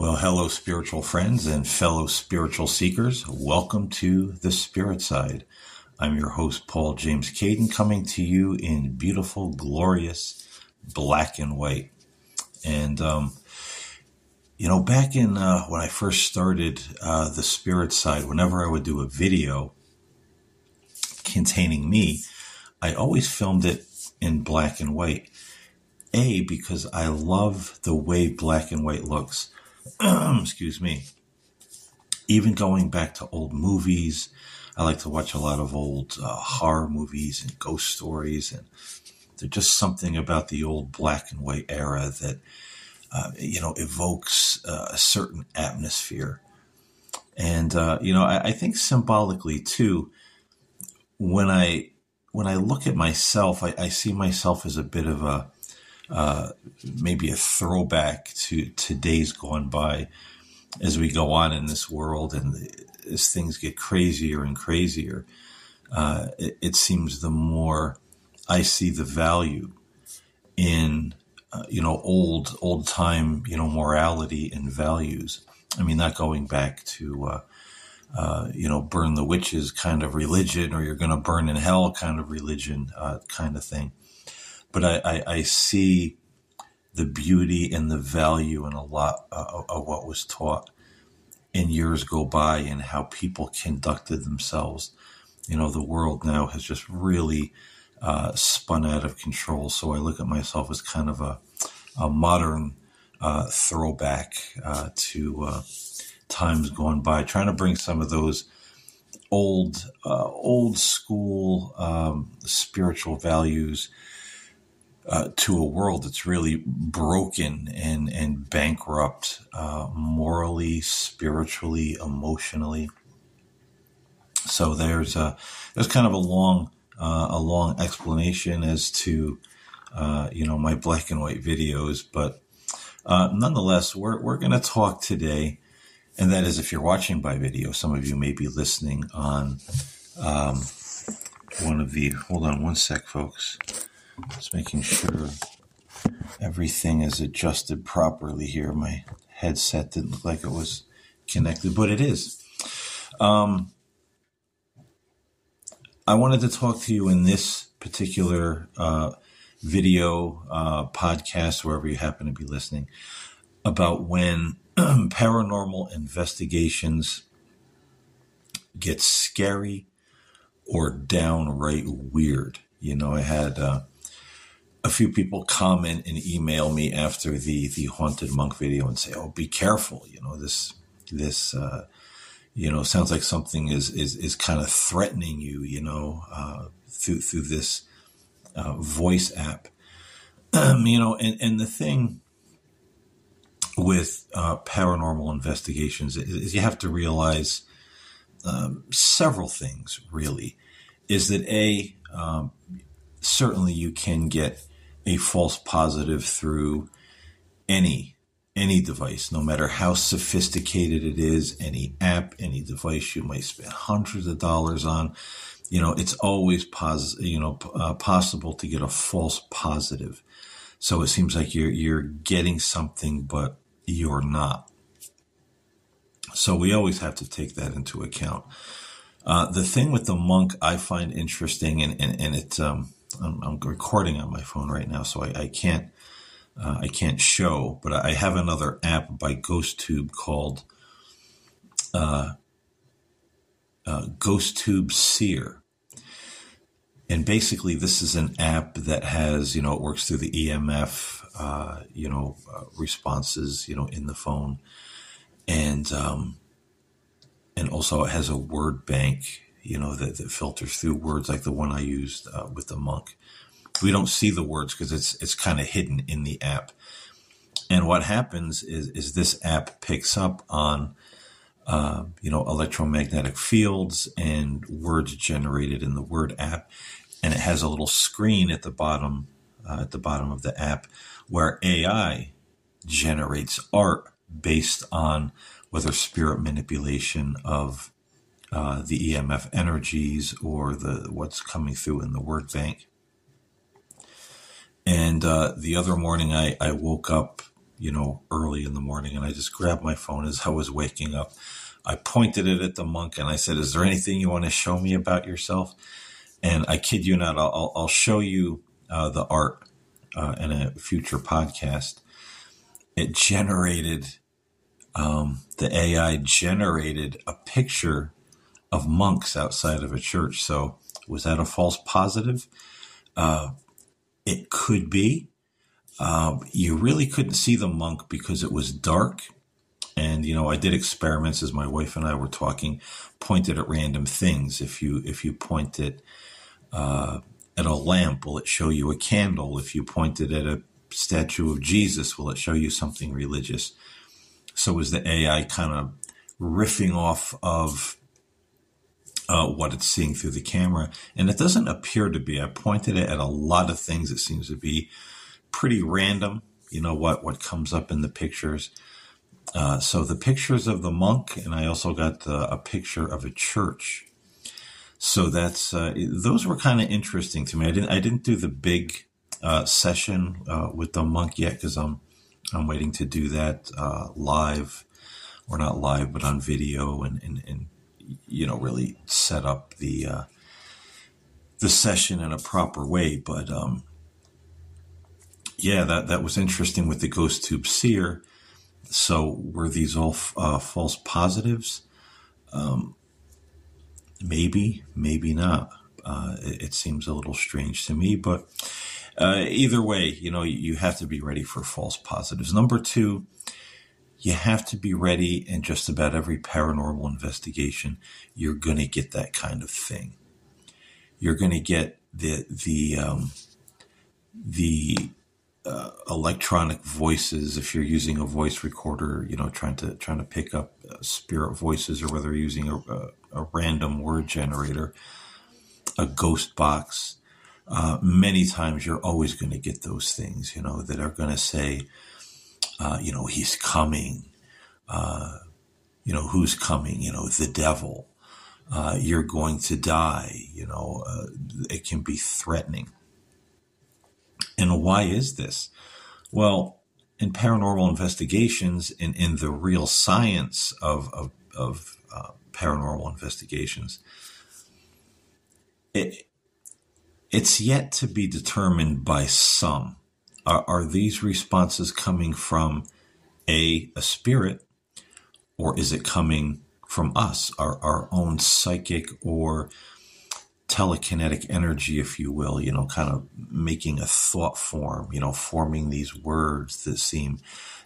Well, hello, spiritual friends and fellow spiritual seekers. Welcome to the Spirit Side. I'm your host, Paul James Caiden, coming to you in beautiful, glorious black and white. And, um, you know, back in uh, when I first started uh, the Spirit Side, whenever I would do a video containing me, I always filmed it in black and white. A, because I love the way black and white looks. Excuse me. Even going back to old movies, I like to watch a lot of old uh, horror movies and ghost stories, and there's just something about the old black and white era that uh, you know evokes uh, a certain atmosphere. And uh, you know, I, I think symbolically too, when I when I look at myself, I, I see myself as a bit of a uh, maybe a throwback to, today's gone by as we go on in this world and as things get crazier and crazier. Uh, it, it, seems the more I see the value in uh, you know old old time you know morality and values. I mean, not going back to uh, uh, you know, burn the witches kind of religion, or you're going to burn in hell kind of religion, uh, kind of thing. But I, I, I, see the beauty and the value in a lot uh, of what was taught in years go by and how people conducted themselves. You know, the world now has just really uh, spun out of control. So I look at myself as kind of a, a modern uh, throwback to times gone by, trying to bring some of those old, uh, old school um, spiritual values uh, to a world that's really broken and and bankrupt uh, morally, spiritually, emotionally. So there's a there's kind of a long uh, a long explanation as to uh, you know my black and white videos, but uh, nonetheless, we're we're going to talk today and that is if you're watching by video. Some of you may be listening on um, one of the. Hold on one sec, folks. Just making sure everything is adjusted properly here. My headset didn't look like it was connected, but it is. Um, I wanted to talk to you in this particular uh, video uh, podcast, wherever you happen to be listening, about when paranormal investigations get scary or downright weird. You know, I had uh, few people comment and email me after the the haunted monk video and say, "Oh, be careful! You know this this uh, you know sounds like something is is is kind of threatening you. You know, uh, through through this uh, voice app. you know, and and the thing with uh, paranormal investigations is you have to realize um, several things, really. Is that A, um, certainly you can get a false positive through any any device, no matter how sophisticated it is, any app, any device you might spend hundreds of dollars on. You know, it's always pos- you know, uh, possible to get a false positive. So it seems like you're you're getting something, but you're not. So we always have to take that into account. Uh, the thing with the monk I find interesting, and and, and it um, I'm, I'm, recording on my phone right now, so I, I can't uh, I can't show, but I have another app by GhostTube called uh, uh, GhostTube Seer, and basically this is an app that has you know it works through the EMF uh, you know, uh, responses, you know, in the phone, and um, and also it has a word bank, you know, that, that filters through words like the one I used uh, with the monk. We don't see the words because it's it's kind of hidden in the app. And what happens is is this app picks up on uh, you know electromagnetic fields and words generated in the word app, and it has a little screen at the bottom uh, at the bottom of the app where AI generates art based on whether spirit manipulation of uh, the EMF energies or the what's coming through in the word bank. And uh, the other morning, I, I woke up, you know, early in the morning, and I just grabbed my phone as I was waking up. I pointed it at the monk and I said, "Is there anything you want to show me about yourself?" And I kid you not, I'll, I'll show you uh, the art uh, in a future podcast. It generated um, the AI generated a picture of monks outside of a church. So was that a false positive? Uh, it could be. Uh, you really couldn't see the monk because it was dark. And you know, I did experiments as my wife and I were talking, pointed at random things. If you if you point it uh, at a lamp, will it show you a candle? If you pointed at a statue of Jesus, will it show you something religious? So is the AI kind of riffing off of uh, what it's seeing through the camera. And it doesn't appear to be. I pointed it at a lot of things. It seems to be pretty random. You know what what comes up in the pictures. Uh, so the pictures of the monk, and I also got the, a picture of a church. So that's uh, those were kind of interesting to me. I didn't I didn't do the big uh, session uh, with the monk yet because I'm I'm waiting to do that uh, live, or not live, but on video and, and, and you know really set up the uh, the session in a proper way. But um, yeah, that that was interesting with the ghost tube seer. So were these all uh, false positives? Um, maybe, maybe not. Uh, it, it, seems a little strange to me, but uh, either way, you know, you have to be ready for false positives. Number two, you have to be ready in just about every paranormal investigation. You're going to get that kind of thing. You're going to get the the um, the uh, electronic voices if you're using a voice recorder. You know, trying to trying to pick up uh, spirit voices, or whether you're using a, a, a random word generator, a ghost box. Uh, many times you're always going to get those things, you know, that are going to say, uh, you know, he's coming. Uh, you know, who's coming? You know, the devil. Uh, you're going to die. You know, uh, it can be threatening. And why is this? Well, in paranormal investigations, in, in the real science of, of, of uh, paranormal investigations, it, it's yet to be determined by some are, are these responses coming from a a spirit, or is it coming from us, our our own psychic or telekinetic energy, if you will, you know, kind of making a thought form, you know, forming these words that seem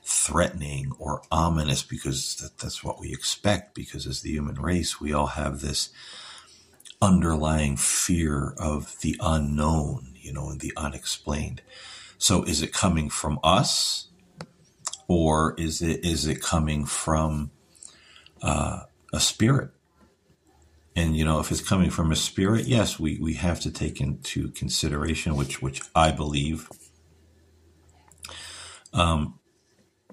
threatening or ominous because that, that's what we expect. Because as the human race, we all have this underlying fear of the unknown, you know, and the unexplained. So is it coming from us, or is it is it coming from uh, a spirit? And you know, if it's coming from a spirit, yes, we, we have to take into consideration, which which I believe, um,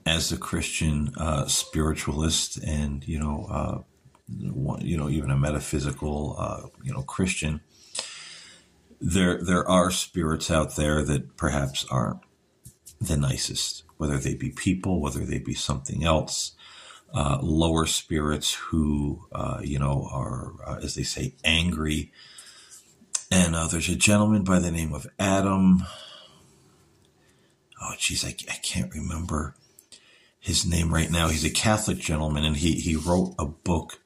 as a Christian uh, spiritualist, and you know, uh, you know, even a metaphysical, uh, you know, Christian, there there are spirits out there that perhaps aren't the nicest, whether they be people, whether they be something else. Uh, lower spirits who, uh, you know, are, uh, as they say, angry. And uh, there's a gentleman by the name of Adam. Oh, geez, I, I can't remember his name right now. He's a Catholic gentleman, and he, he wrote a book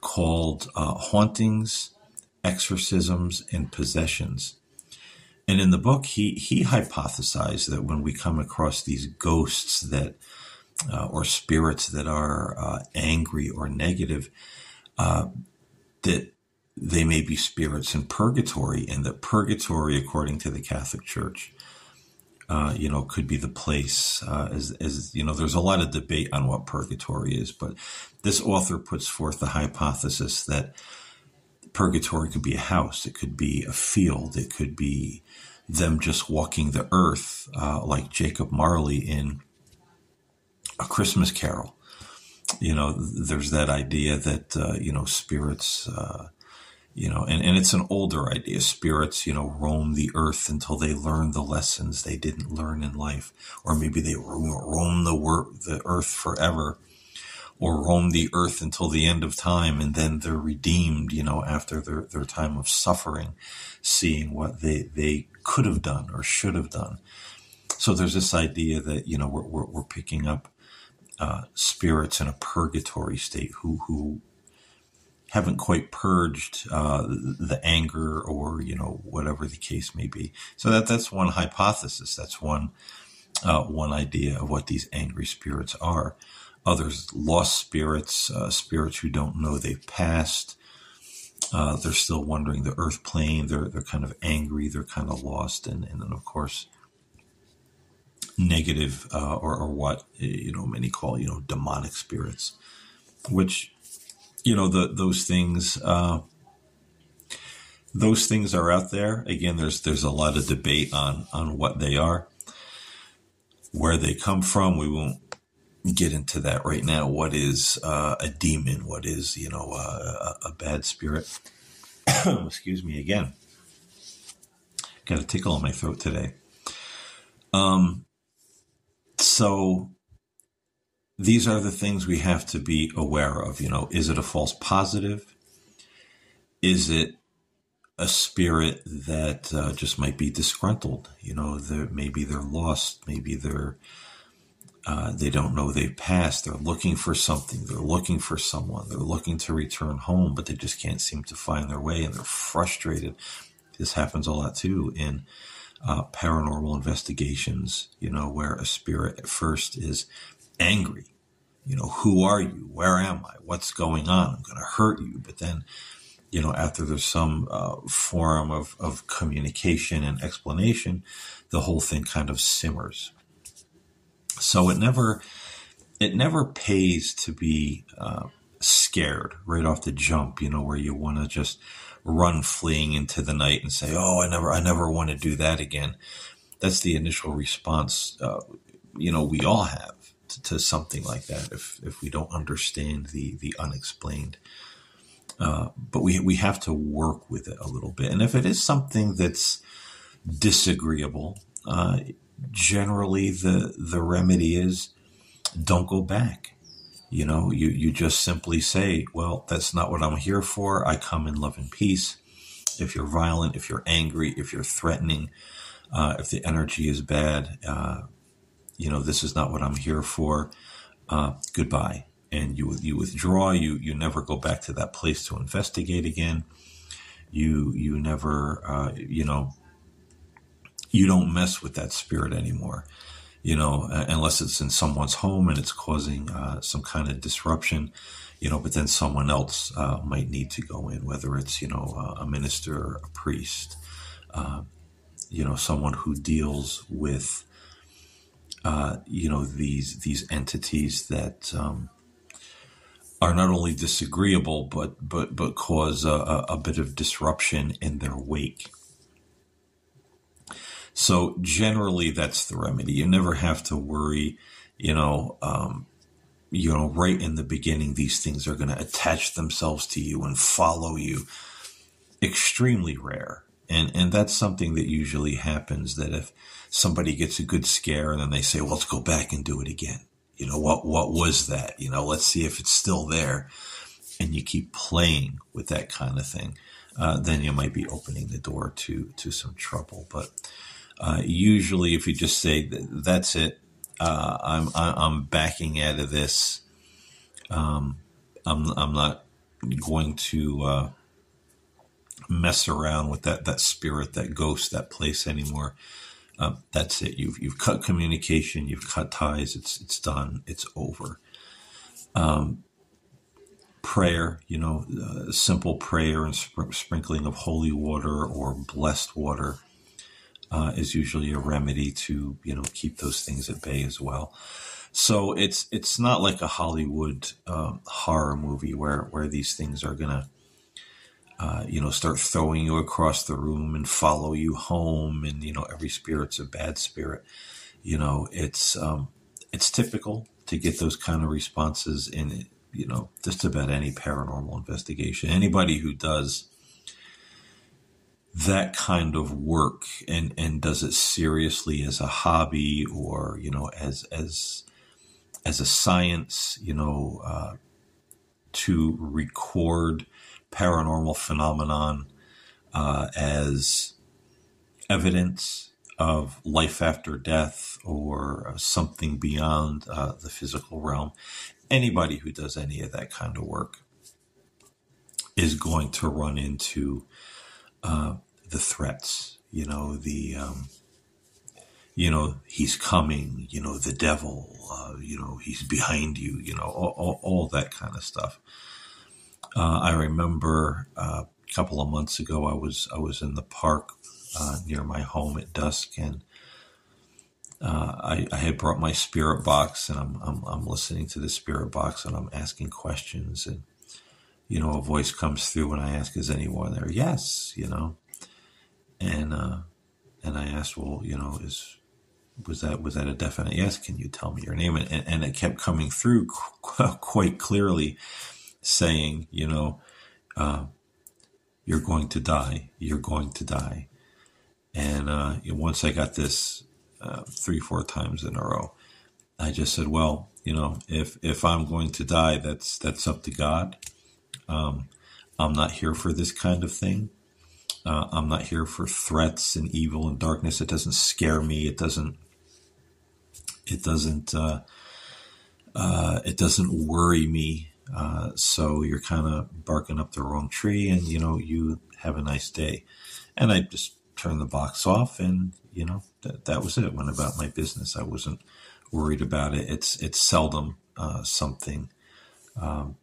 called uh, Hauntings exorcisms, and possessions. And in the book, he, he hypothesized that when we come across these ghosts that, uh, or spirits that are uh, angry or negative, uh, that they may be spirits in purgatory, and that purgatory, according to the Catholic Church, uh, you know, could be the place. Uh, as, as you know, there's a lot of debate on what purgatory is, but this author puts forth the hypothesis that purgatory could be a house, it could be a field, it could be them just walking the earth, uh, like Jacob Marley in A Christmas Carol. You know, there's that idea that, uh, you know, spirits, uh, you know, and, and it's an older idea. Spirits, you know, roam the earth until they learn the lessons they didn't learn in life, or maybe they roam the wor- the earth forever, or roam the earth until the end of time, and then they're redeemed, you know, after their, their time of suffering, seeing what they they could have done or should have done. So there's this idea that you know we're we're, we're picking up uh, spirits in a purgatory state who who haven't quite purged uh, the anger or you know whatever the case may be. So that that's one hypothesis. That's one uh, one idea of what these angry spirits are. Others lost spirits, uh, spirits who don't know they've passed. Uh, they're still wandering the earth plane. They're they're kind of angry. They're kind of lost, and and then of course negative uh, or or what you know many call you know demonic spirits, which you know the those things uh, those things are out there again there's there's a lot of debate on on what they are where they come from we won't get into that right now what is uh, a demon what is you know uh, a, a bad spirit excuse me again got a tickle in my throat today um so these are the things we have to be aware of. You know, is it a false positive? Is it a spirit that uh, just might be disgruntled? You know, maybe they're lost. Maybe they're uh, they don't know they've passed. They're looking for something. They're looking for someone. They're looking to return home, but they just can't seem to find their way, and they're frustrated. This happens a lot too in uh, paranormal investigations. You know, where a spirit at first is angry. You know, who are you? Where am I? What's going on? I'm going to hurt you. But then, you know, after there's some uh, form of, of communication and explanation, the whole thing kind of simmers. So it never, it never pays to be uh, scared right off the jump. You know, where you want to just run fleeing into the night and say, "Oh, I never, I never want to do that again." That's the initial response. Uh, you know, we all have to, to something like that if if we don't understand the the unexplained. Uh, but we we have to work with it a little bit, and if it is something that's disagreeable, uh, generally the the remedy is don't go back. You know, you you just simply say, well, that's not what I'm here for. I come in love and peace. If you're violent, if you're angry, if you're threatening, uh, if the energy is bad, uh, you know, this is not what I'm here for. Uh, goodbye. And you you withdraw. You you never go back to that place to investigate again. You you never uh, you know you don't mess with that spirit anymore. You know, unless it's in someone's home and it's causing uh, some kind of disruption. You know, but then someone else uh, might need to go in, whether it's you know a minister, a priest, uh, you know, someone who deals with uh, you know these these entities that um, are not only disagreeable but but but cause a, a, bit of disruption in their wake. So generally, that's the remedy. You never have to worry. You know, um, you know, right in the beginning, these things are going to attach themselves to you and follow you. Extremely rare, and and that's something that usually happens. That if somebody gets a good scare and then they say, well, let's go back and do it again. You know, what, what was that? You know, let's see if it's still there. And you keep playing with that kind of thing. Uh, then you might be opening the door to, to some trouble. But, uh, usually if you just say, that's it, uh, I'm, I'm backing out of this. Um, I'm, I'm not going to, uh, mess around with that, that spirit, that ghost, that place anymore um, that's it. You've you've cut communication. You've cut ties. It's it's done. It's over. Um, prayer, you know, uh, simple prayer and sp- sprinkling of holy water or blessed water uh, is usually a remedy to you know keep those things at bay as well. So it's it's not like a Hollywood um, horror movie where where these things are gonna uh, you know, start throwing you across the room and follow you home. And, you know, every spirit's a bad spirit. You know, it's, um, it's typical to get those kind of responses in, you know, just about any paranormal investigation. Anybody who does that kind of work and and does it seriously as a hobby or you know as as as a science you know uh, to record paranormal phenomenon uh, as evidence of life after death or something beyond uh, the physical realm anybody who does any of that kind of work is going to run into uh, the threats, you know, the, um, you know, he's coming, you know, the devil, uh, you know, he's behind you, you know, all, all, all that kind of stuff. Uh, I remember uh, a couple of months ago, I was I was in the park uh, near my home at dusk, and uh, I, I, had brought my spirit box, and I'm, I'm I'm listening to the spirit box, and I'm asking questions, and you know, a voice comes through, and I ask, "Is anyone there?" Yes, you know, and uh, and I asked, well, you know, is was that was that a definite yes? Can you tell me your name? And, and it kept coming through qu- quite clearly, saying, you know, uh, you're going to die. You're going to die. And uh, once I got this uh, three, four times in a row, I just said, well, you know, if if I'm going to die, that's that's up to God. Um, I'm not here for this kind of thing. Uh, I'm not here for threats and evil and darkness. It doesn't scare me. It doesn't. It doesn't. Uh, uh, it doesn't worry me. Uh, so you're kind of barking up the wrong tree, and you know you have a nice day. And I just turned the box off, and you know that that was it. Went about my business. I wasn't worried about it. It's it's seldom uh, something um,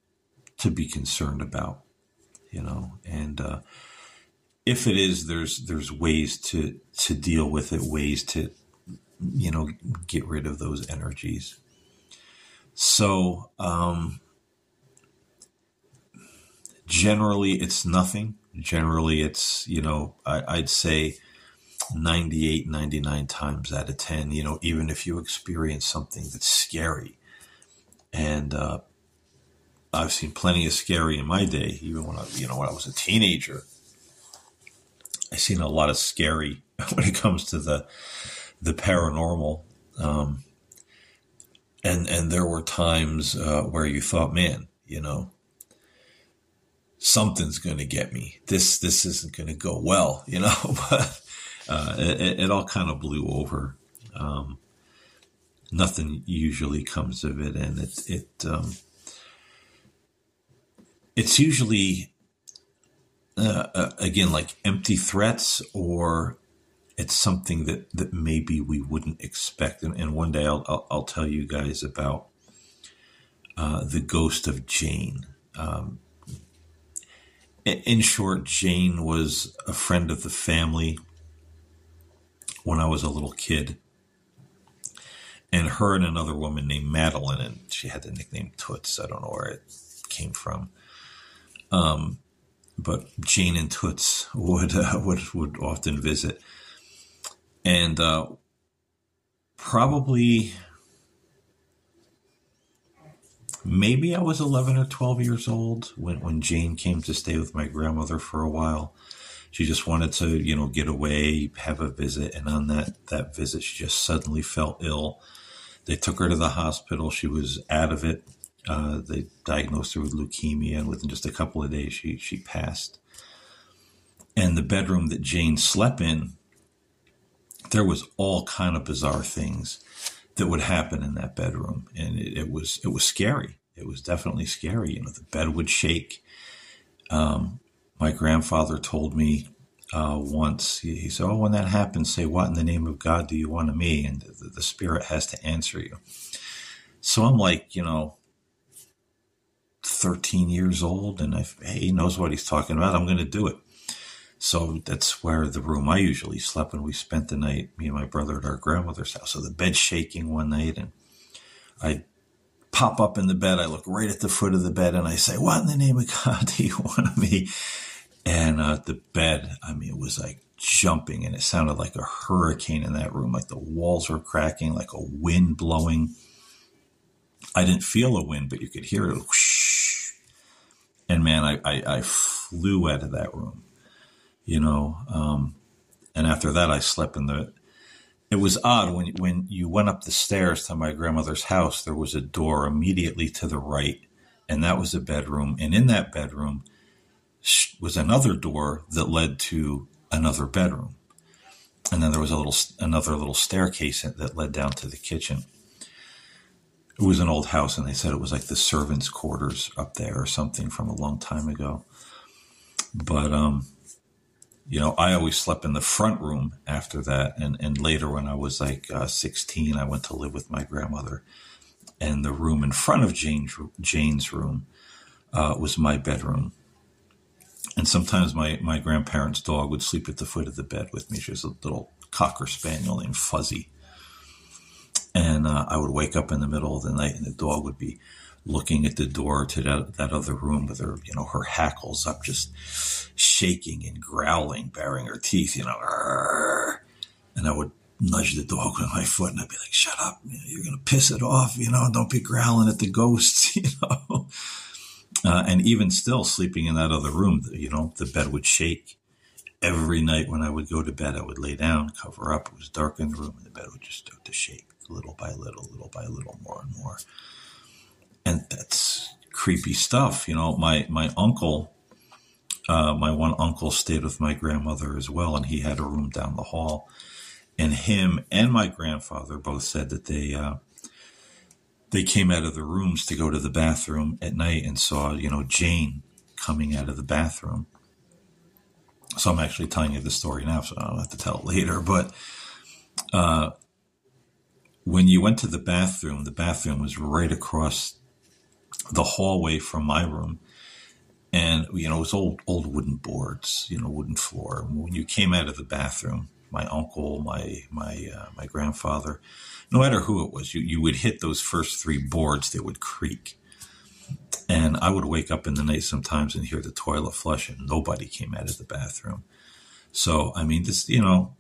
to be concerned about, you know, and uh, if it is, there's there's ways to to deal with it, ways to you know get rid of those energies. So um, generally, it's nothing. Generally, it's you know I, I'd say 98, 99 times out of ten. You know, even if you experience something that's scary, and uh, I've seen plenty of scary in my day, even when I you know when I was a teenager I've seen a lot of scary when it comes to the the paranormal. Um, and and there were times uh, where you thought, man, you know, something's going to get me. This this isn't going to go well, you know. but uh, it, it, all kind of blew over. Um, nothing usually comes of it, and it it um, it's usually uh, uh, again like empty threats or it's something that that maybe we wouldn't expect. And, and one day I'll, I'll, I'll tell you guys about uh, the ghost of Jane. Um, in short Jane was a friend of the family when I was a little kid. And her and another woman named Madeline and she had the nickname Toots. I don't know where it came from. Um, but Jane and Toots would uh, would would often visit, and uh, probably maybe I was eleven or twelve years old when when Jane came to stay with my grandmother for a while. She just wanted to, you know, get away, have a visit, and on that that visit, she just suddenly felt ill. They took her to the hospital. She was out of it uh, they diagnosed her with leukemia, and within just a couple of days, she she passed. And the bedroom that Jane slept in, there was all kind of bizarre things that would happen in that bedroom, and it, it was it was scary. It was definitely scary. You know, the bed would shake. Um, my grandfather told me uh, once. He, he, said, "Oh, when that happens, say what in the name of God do you want of me?" And the, the spirit has to answer you. So I'm like, you know, 13 years old and if he knows what he's talking about, I'm going to do it. So that's where the room I usually slept when we spent the night, me and my brother at our grandmother's house. So the bed shaking one night and I pop up in the bed. I look right at the foot of the bed and I say, what in the name of God do you want of me? And uh, the bed, I mean, it was like jumping and it sounded like a hurricane in that room. Like the walls were cracking, like a wind blowing. I didn't feel a wind, but you could hear it. And man, I, I, I flew out of that room. you know. Um, and after that, I slept in the. It was odd when when you went up the stairs to my grandmother's house. There was a door immediately to the right, and that was a bedroom. And in that bedroom was another door that led to another bedroom, and then there was a little another little staircase that led down to the kitchen. It was an old house, and they said it was like the servants' quarters up there or something from a long time ago. But um, you know, I always slept in the front room after that. And, and later, when I was like uh, 16, I went to live with my grandmother. And the room in front of Jane's, Jane's room uh, was my bedroom. And sometimes my, my grandparents' dog would sleep at the foot of the bed with me. She was a little cocker spaniel named Fuzzy. And uh, I would wake up in the middle of the night and the dog would be looking at the door to that, that other room with her, you know, her hackles up, just shaking and growling, baring her teeth, you know, and I would nudge the dog with my foot and I'd be like, shut up, you're going to piss it off, you know, don't be growling at the ghosts, you know. Uh, and even still sleeping in that other room, you know, the bed would shake. Every night when I would go to bed, I would lay down, cover up. It was dark in the room, and the bed would just start to shake little by little, little by little, more and more and that's creepy stuff. You know, my my uncle, uh, my one uncle stayed with my grandmother as well, and he had a room down the hall. And him and my grandfather both said that they uh, they came out of the rooms to go to the bathroom at night and saw you know Jane coming out of the bathroom. So I'm actually telling you the story now, so I don't have to tell it later. But uh, when you went to the bathroom, the bathroom was right across the hallway from my room. And, you know, it was old, old wooden boards, you know, wooden floor. When you came out of the bathroom, my uncle, my, my, uh, my grandfather, no matter who it was, you, you would hit those first three boards that would creak. And I would wake up in the night sometimes and hear the toilet flush and nobody came out of the bathroom. So, I mean, this, you know,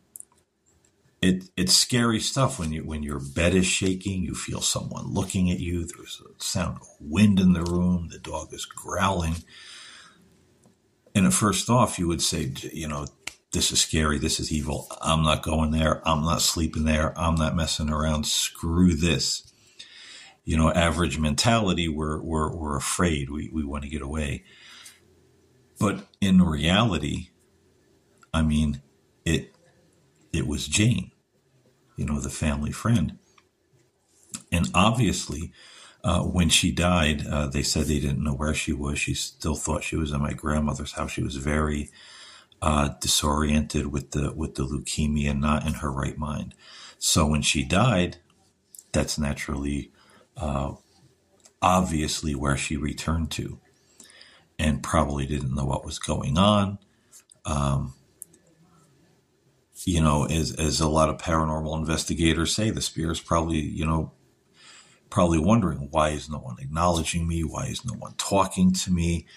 it it's scary stuff when you when your bed is shaking you feel someone looking at you there's a sound of wind in the room the dog is growling. And at first off you would say you know this is scary this is evil i'm not going there i'm not sleeping there i'm not messing around screw this. You know average mentality we're we're, we're afraid we, we want to get away. But in reality i mean it it was jane you know, the family friend. And obviously, uh, when she died, uh, they said they didn't know where she was. She still thought she was in my grandmother's house. She was very uh, disoriented with the with the leukemia, not in her right mind. So when she died, that's naturally, uh, obviously, where she returned to, and probably didn't know what was going on. Um, you know, as as a lot of paranormal investigators say, the spirit's probably, you know, probably wondering why is no one acknowledging me? Why is no one talking to me?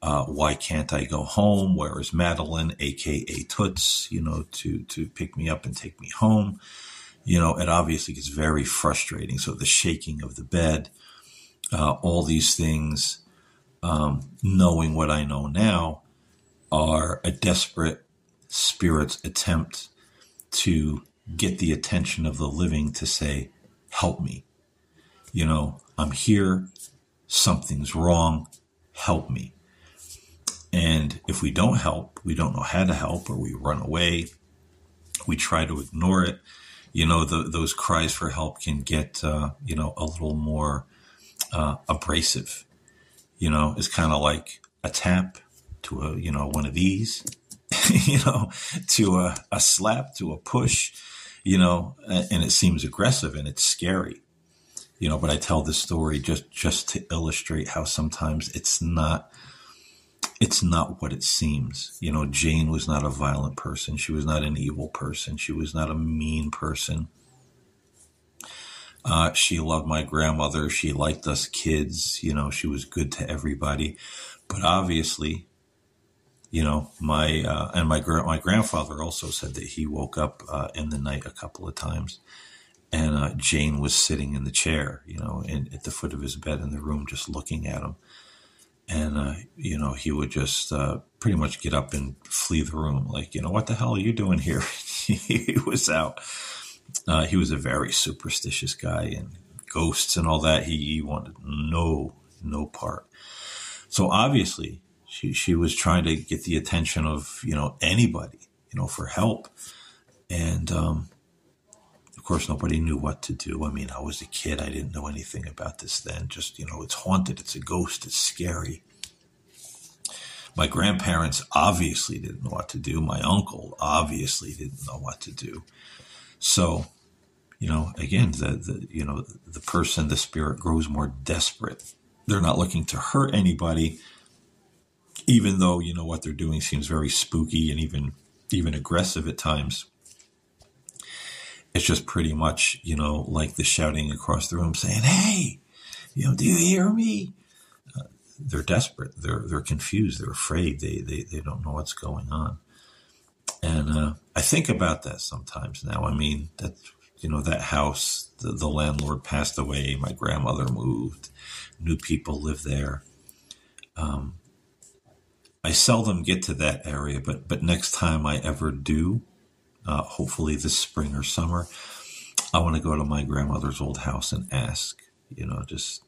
Uh, why can't I go home? Where is Madeline, aka Toots, you know, to to pick me up and take me home? You know, it obviously gets very frustrating. So the shaking of the bed, uh, all these things, um, knowing what I know now, are a desperate spirit's attempt to get the attention of the living to say, help me. You know, I'm here. Something's wrong. Help me. And if we don't help, we don't know how to help, or we run away, we try to ignore it. You know, the, those cries for help can get, uh, you know, a little more uh, abrasive. You know, it's kind of like a tap to a, you know, one of these you know, to a, a slap, to a push, you know, and it seems aggressive and it's scary, you know, but I tell this story just, just to illustrate how sometimes it's not, it's not what it seems. You know, Jane was not a violent person. She was not an evil person. She was not a mean person. Uh, she loved my grandmother. She liked us kids. You know, she was good to everybody. But obviously, you know, my uh, and my my grandfather also said that he woke up uh, in the night a couple of times, and uh, Jane was sitting in the chair, you know, in, at the foot of his bed in the room, just looking at him. and uh, you know he would just uh, pretty much get up and flee the room like you know what the hell are you doing here? He was out. Uh, he was a very superstitious guy and ghosts and all that he, he, wanted no no part. So obviously she, she was trying to get the attention of you know anybody you know for help and um, of course, nobody knew what to do. I mean, I was a kid. I didn't know anything about this then. Just, you know, it's haunted. It's a ghost. It's scary. My grandparents obviously didn't know what to do. My uncle obviously didn't know what to do. So, you know, again, the, the you know, the person, the spirit grows more desperate. They're not looking to hurt anybody, even though, you know, what they're doing seems very spooky and even even aggressive at times it's just pretty much, you know, like the shouting across the room saying, Hey, you know, do you hear me? Uh, they're desperate. They're, they're confused. They're afraid. They, they, they don't know what's going on. And, uh, I think about that sometimes now. I mean, that, you know, that house, the, the landlord passed away. My grandmother moved. New people live there. Um, I seldom get to that area, but, but next time I ever do, uh, hopefully this spring or summer. I want to go to my grandmother's old house and ask, you know, just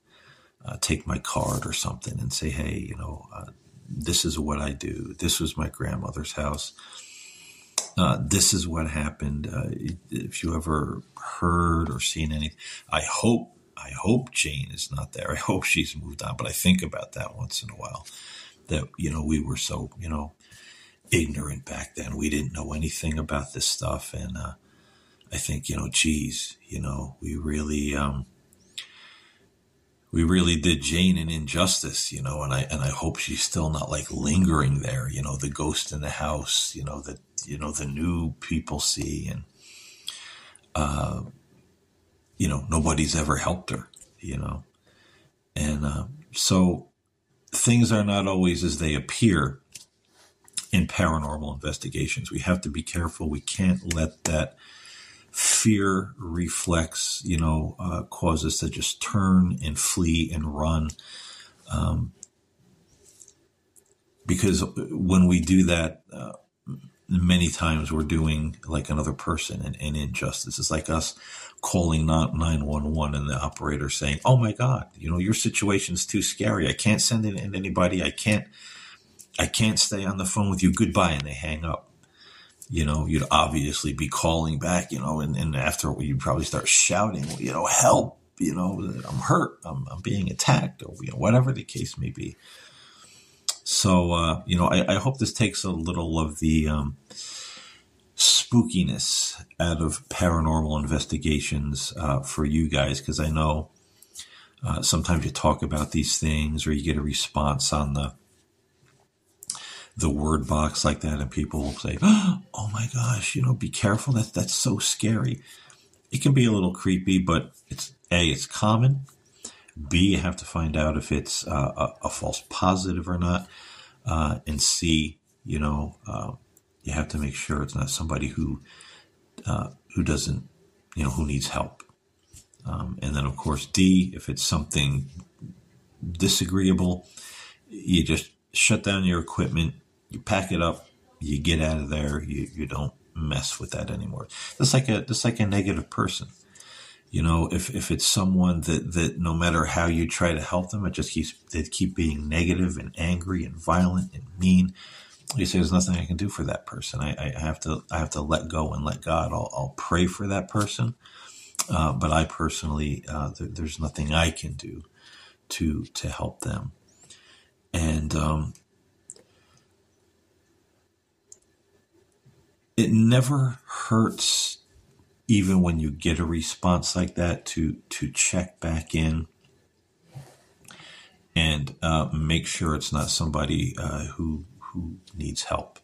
uh, take my card or something and say, hey, you know, uh, this is what I do. This was my grandmother's house. Uh, this is what happened. Uh, if you ever heard or seen anything, I hope I hope Jane is not there. I hope she's moved on. But I think about that once in a while. That you know we were so you know ignorant back then. We didn't know anything about this stuff. And uh, I think, you know, geez, you know, we really, um, we really did Jane an injustice, you know, and I and I hope she's still not like lingering there, you know, the ghost in the house, you know, that you know the new people see, and uh, you know nobody's ever helped her, you know, and uh, so things are not always as they appear in paranormal investigations. We have to be careful. We can't let that fear reflex, you know, uh, cause us to just turn and flee and run. Um, because when we do that, uh, many times we're doing like another person an, an injustice. It's like us calling 911 and the operator saying, Oh my God, you know, your situation's too scary. I can't send in anybody. I can't I can't stay on the phone with you. Goodbye. And they hang up. You know, you'd obviously be calling back, you know, and, and after you'd probably start shouting, you know, help, you know, I'm hurt, I'm, I'm being attacked, or, you know, whatever the case may be. So, uh, you know, I, I, hope this takes a little of the um, spookiness out of paranormal investigations uh, for you guys, because I know uh, sometimes you talk about these things or you get a response on the the word box like that, and people will say, "Oh my gosh, you know, be careful. That's that's so scary." It can be a little creepy, but it's a it's common. B you have to find out if it's uh, a, a, false positive or not, uh, and C you know uh, you have to make sure it's not somebody who uh, who doesn't you know who needs help. Um, and then of course D if it's something disagreeable, you just shut down your equipment you pack it up, you get out of there, you, you don't mess with that anymore. Just like a just like a negative person. You know, if, if it's someone that, that no matter how you try to help them, it just keeps they keep being negative and angry and violent and mean. You say there's nothing I can do for that person. I, I have to I have to let go and let God. I'll, I'll pray for that person, uh, but I personally uh, there, there's nothing I can do to to help them. And um, it never hurts even when you get a response like that to to check back in and uh, make sure it's not somebody uh, who who needs help.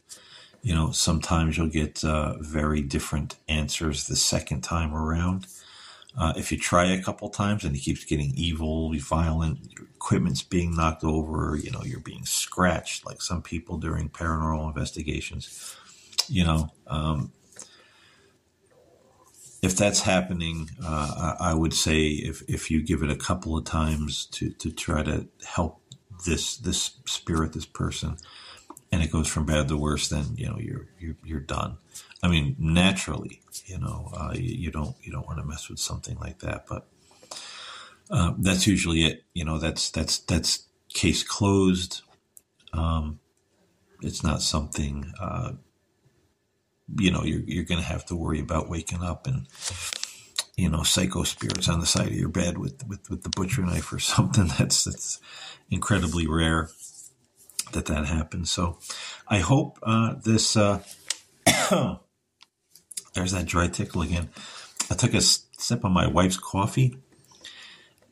You know, sometimes you'll get uh, very different answers the second time around. Uh, if you try a couple times and it keeps getting evil, violent, your equipment's being knocked over, you know, you're being scratched like some people during paranormal investigations you know, um, if that's happening, uh, I, would say if, if you give it a couple of times to, to try to help this this spirit, this person, and it goes from bad to worse, then you know you're you're you're done. I mean, naturally, you know, uh, you, you, don't you don't want to mess with something like that, but uh, that's usually it. You know, that's that's that's case closed. Um, it's not something uh, you know you're you're going to have to worry about waking up and you know psycho spirits on the side of your bed with with, with the butcher knife or something. That's that's incredibly rare that that happens. So I hope uh, this. Uh, there's that dry tickle again. I took a sip of my wife's coffee,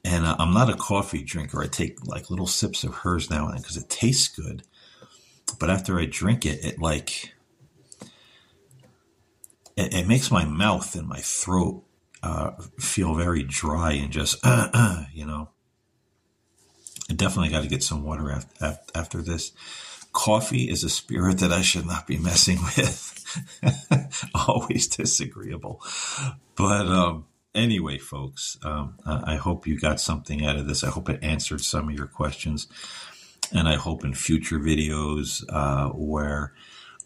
and uh, I'm not a coffee drinker. I take like little sips of hers now and then because it tastes good. But after I drink it, it like it, it makes my mouth and my throat uh, feel very dry and just you know. I definitely got to get some water after, after this. Coffee is a spirit that I should not be messing with. Always disagreeable. But um, anyway, folks, um, I hope you got something out of this. I hope it answered some of your questions. And I hope in future videos uh, where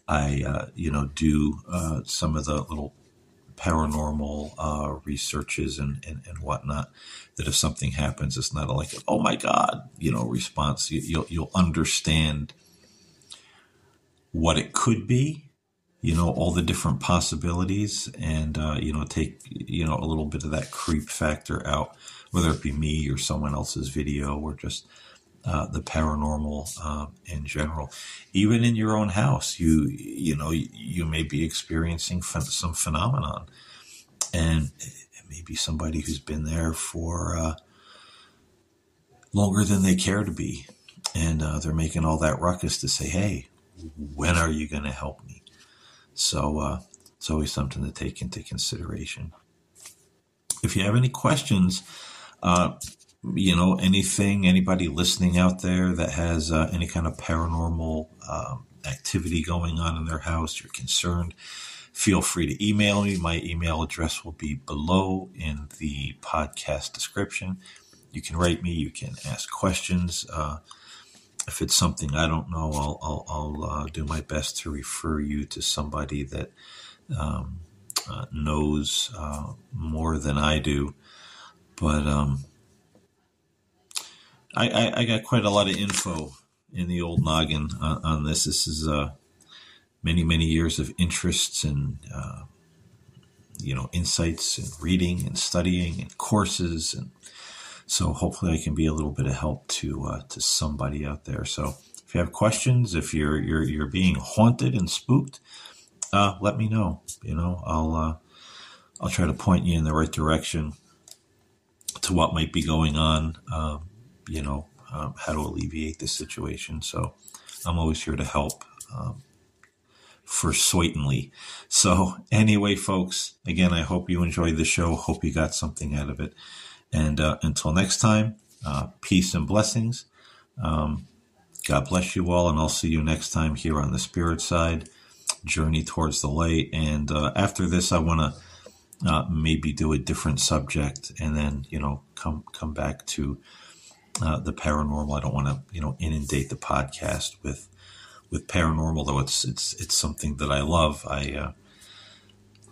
I, uh, you know, do uh, some of the little paranormal uh, researches and, and, and, whatnot. That if something happens, it's not like oh my god, you know, response. You, you'll you'll understand what it could be, you know, all the different possibilities, and uh, you know, take you know a little bit of that creep factor out, whether it be me or someone else's video or just uh, the paranormal uh, in general. Even in your own house, you you know you may be experiencing some phenomenon, and it may be somebody who's been there for uh, longer than they care to be, and uh, they're making all that ruckus to say, "Hey, when are you going to help me?" So uh, it's always something to take into consideration. If you have any questions, uh, you know, anything, anybody listening out there that has uh, any kind of paranormal um, activity going on in their house, you're concerned, feel free to email me. My email address will be below in the podcast description. You can write me, you can ask questions. Uh, if it's something I don't know, I'll, I'll, I'll uh, do my best to refer you to somebody that um, uh, knows uh, more than I do. But, um, I, I, I, got quite a lot of info in the old noggin on, on this. This is uh, many many years of interests and uh, you know insights and reading and studying and courses and so hopefully I can be a little bit of help to uh, to somebody out there. So if you have questions, if you're you're you're being haunted and spooked, uh, let me know. You know I'll uh, I'll try to point you in the right direction to what might be going on. Um, you know, um, how to alleviate the situation. So I'm always here to help um, for certainly. So anyway, folks, again, I hope you enjoyed the show. Hope you got something out of it. And uh, until next time, uh, peace and blessings. Um, God bless you all, and I'll see you next time here on the spirit side, journey towards the light. And uh, after this, I want to uh, maybe do a different subject, and then you know come come back to uh, the paranormal. I don't want to, you know, inundate the podcast with with paranormal, though it's it's it's something that I love. I uh,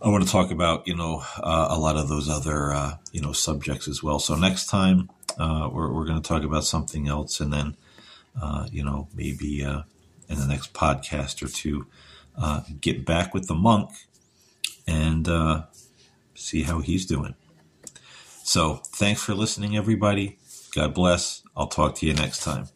I want to talk about, you know, uh, a lot of those other, uh, you know, subjects as well. So next time uh, we're we're going to talk about something else, and then, uh, you know, maybe in the next podcast or two, get back with the monk and see how he's doing. So thanks for listening, everybody. God bless. I'll talk to you next time.